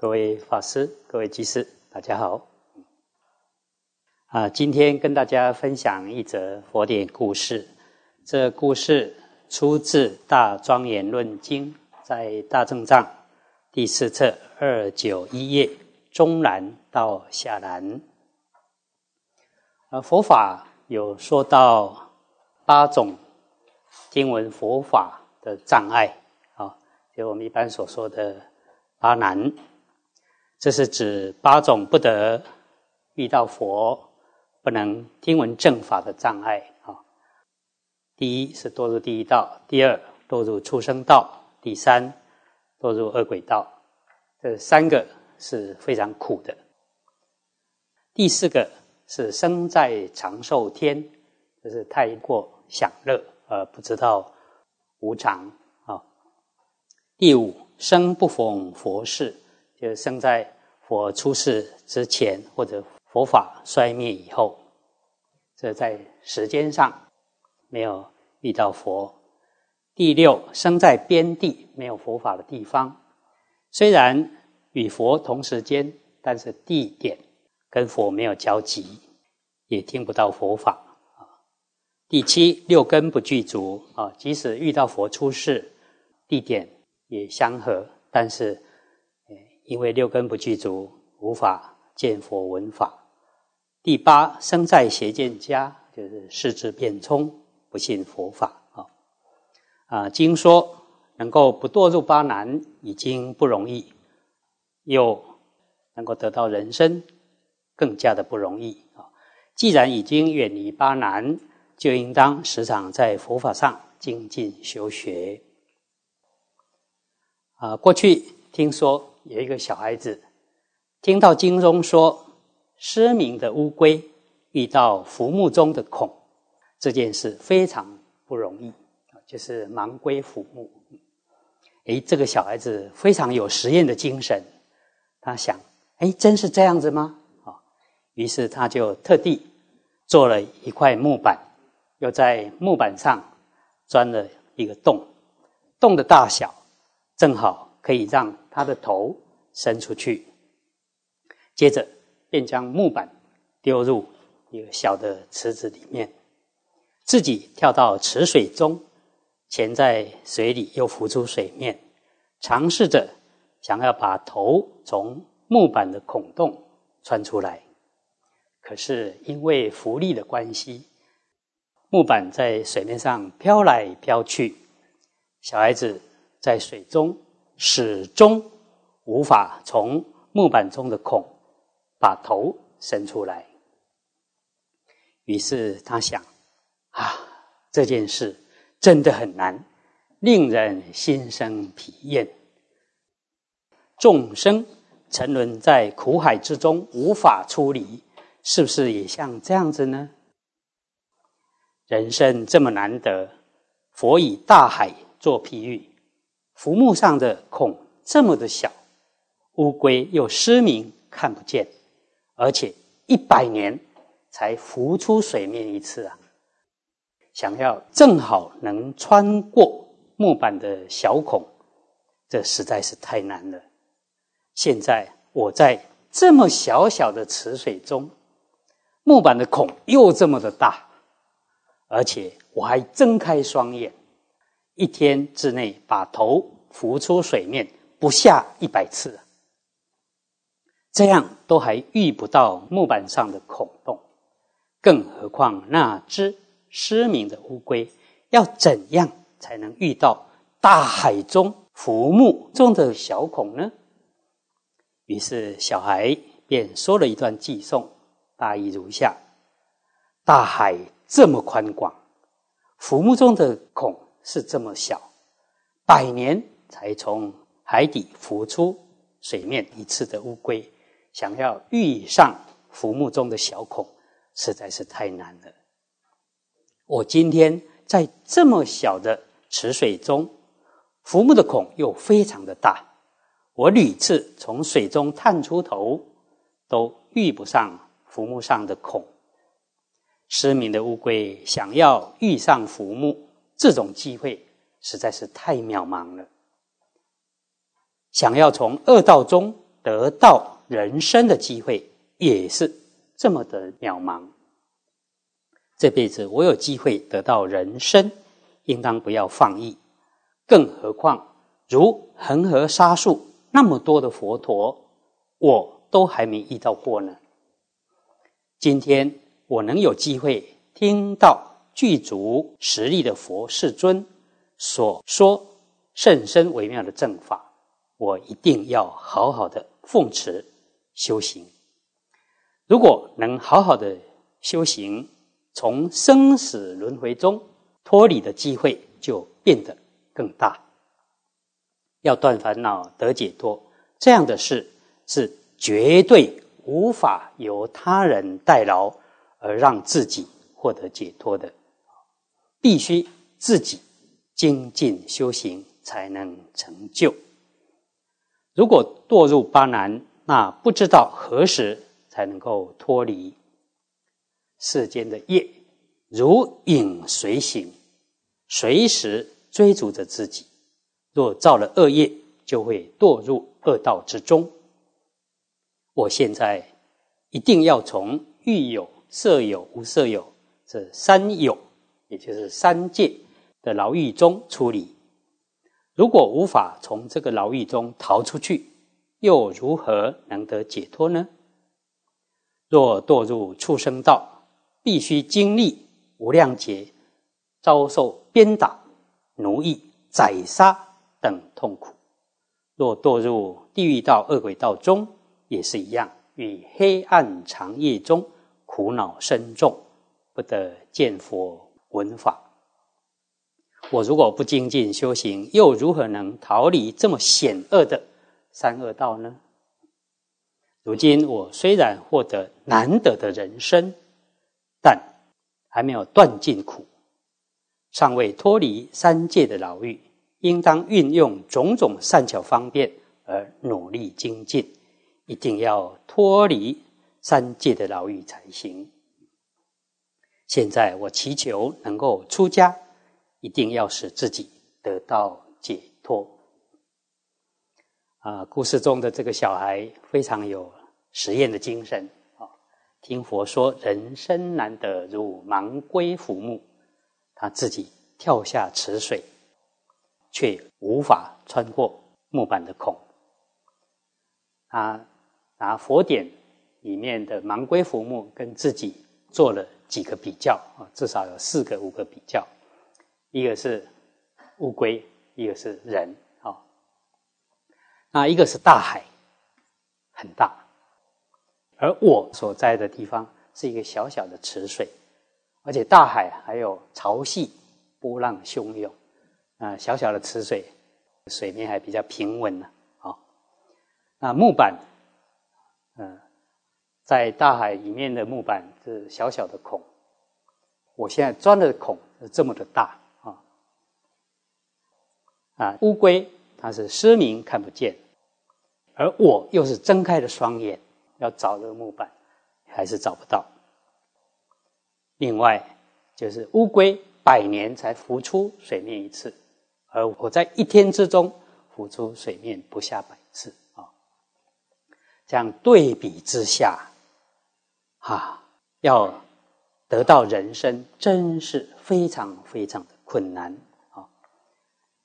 各位法师、各位居士，大家好。啊，今天跟大家分享一则佛典故事。这故事出自《大庄严论经》，在大正藏第四册二九一页中南到下南。啊，佛法有说到八种听闻佛法的障碍，啊，就我们一般所说的八难。这是指八种不得遇到佛、不能听闻正法的障碍啊。第一是堕入地狱道，第二堕入畜生道，第三堕入恶鬼道。这三个是非常苦的。第四个是生在长寿天，就是太过享乐而不知道无常啊。第五生不逢佛事。就生在佛出世之前，或者佛法衰灭以后，这在时间上没有遇到佛。第六，生在边地没有佛法的地方，虽然与佛同时间，但是地点跟佛没有交集，也听不到佛法啊。第七，六根不具足啊，即使遇到佛出世，地点也相合，但是。因为六根不具足，无法见佛闻法。第八，生在邪见家，就是世智变聪，不信佛法啊。啊，经说能够不堕入八难已经不容易，又能够得到人生，更加的不容易啊。既然已经远离八难，就应当时常在佛法上精进修学。啊，过去听说。有一个小孩子听到经中说，失明的乌龟遇到浮木中的孔，这件事非常不容易就是盲龟浮木。哎，这个小孩子非常有实验的精神，他想，哎，真是这样子吗？啊，于是他就特地做了一块木板，又在木板上钻了一个洞，洞的大小正好。可以让他的头伸出去，接着便将木板丢入一个小的池子里面，自己跳到池水中，潜在水里又浮出水面，尝试着想要把头从木板的孔洞穿出来。可是因为浮力的关系，木板在水面上飘来飘去，小孩子在水中。始终无法从木板中的孔把头伸出来，于是他想：啊，这件事真的很难，令人心生疲厌。众生沉沦在苦海之中，无法出离，是不是也像这样子呢？人生这么难得，佛以大海做譬喻。浮木上的孔这么的小，乌龟又失明看不见，而且一百年才浮出水面一次啊！想要正好能穿过木板的小孔，这实在是太难了。现在我在这么小小的池水中，木板的孔又这么的大，而且我还睁开双眼。一天之内把头浮出水面不下一百次，这样都还遇不到木板上的孔洞，更何况那只失明的乌龟要怎样才能遇到大海中浮木中的小孔呢？于是小孩便说了一段寄颂，大意如下：大海这么宽广，浮木中的孔。是这么小，百年才从海底浮出水面一次的乌龟，想要遇上浮木中的小孔，实在是太难了。我今天在这么小的池水中，浮木的孔又非常的大，我屡次从水中探出头，都遇不上浮木上的孔。失明的乌龟想要遇上浮木。这种机会实在是太渺茫了。想要从恶道中得到人生的机会也是这么的渺茫。这辈子我有机会得到人生，应当不要放逸。更何况，如恒河沙数那么多的佛陀，我都还没遇到过呢。今天我能有机会听到具足实力的佛世尊所说甚深微妙的正法，我一定要好好的奉持修行。如果能好好的修行，从生死轮回中脱离的机会就变得更大。要断烦恼得解脱，这样的事是绝对无法由他人代劳而让自己获得解脱的，必须自己精进修行才能成就。如果堕入巴难，那不知道何时才能够脱离。世间的业如影随形，随时追逐着自己。若造了恶业，就会堕入恶道之中。我现在一定要从欲有、色有、无色有这三有，也就是三界的牢狱中出离。如果无法从这个牢狱中逃出去，又如何能得解脱呢？若堕入畜生道，必须经历无量劫，遭受鞭打、奴役、宰杀等痛苦。若堕入地狱道、恶鬼道中，也是一样，于黑暗长夜中苦恼深重，不得见佛闻法。我如果不精进修行，又如何能逃离这么险恶的三恶道呢？如今我虽然获得难得的人生。但还没有断尽苦，尚未脱离三界的牢狱，应当运用种种善巧方便而努力精进，一定要脱离三界的牢狱才行。现在我祈求能够出家，一定要使自己得到解脱。啊，故事中的这个小孩非常有实验的精神啊。听佛说，人生难得如盲龟浮木，他自己跳下池水，却无法穿过木板的孔。他拿佛典里面的盲龟浮木跟自己做了几个比较啊，至少有四个、五个比较。一个是乌龟，一个是人啊，那一个是大海，很大。而我所在的地方是一个小小的池水，而且大海还有潮汐，波浪汹涌。啊，小小的池水，水面还比较平稳呢。好，那木板，在大海里面的木板是小小的孔，我现在钻的孔是这么的大啊。啊，乌龟它是失明看不见，而我又是睁开了双眼。要找这个木板，还是找不到。另外，就是乌龟百年才浮出水面一次，而我在一天之中浮出水面不下百次啊。这样对比之下，啊，要得到人生，真是非常非常的困难啊！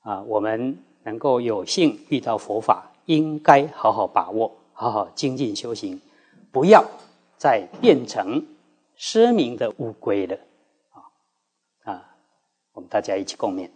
啊，我们能够有幸遇到佛法，应该好好把握。好好精进修行，不要再变成失明的乌龟了啊！啊，我们大家一起共勉。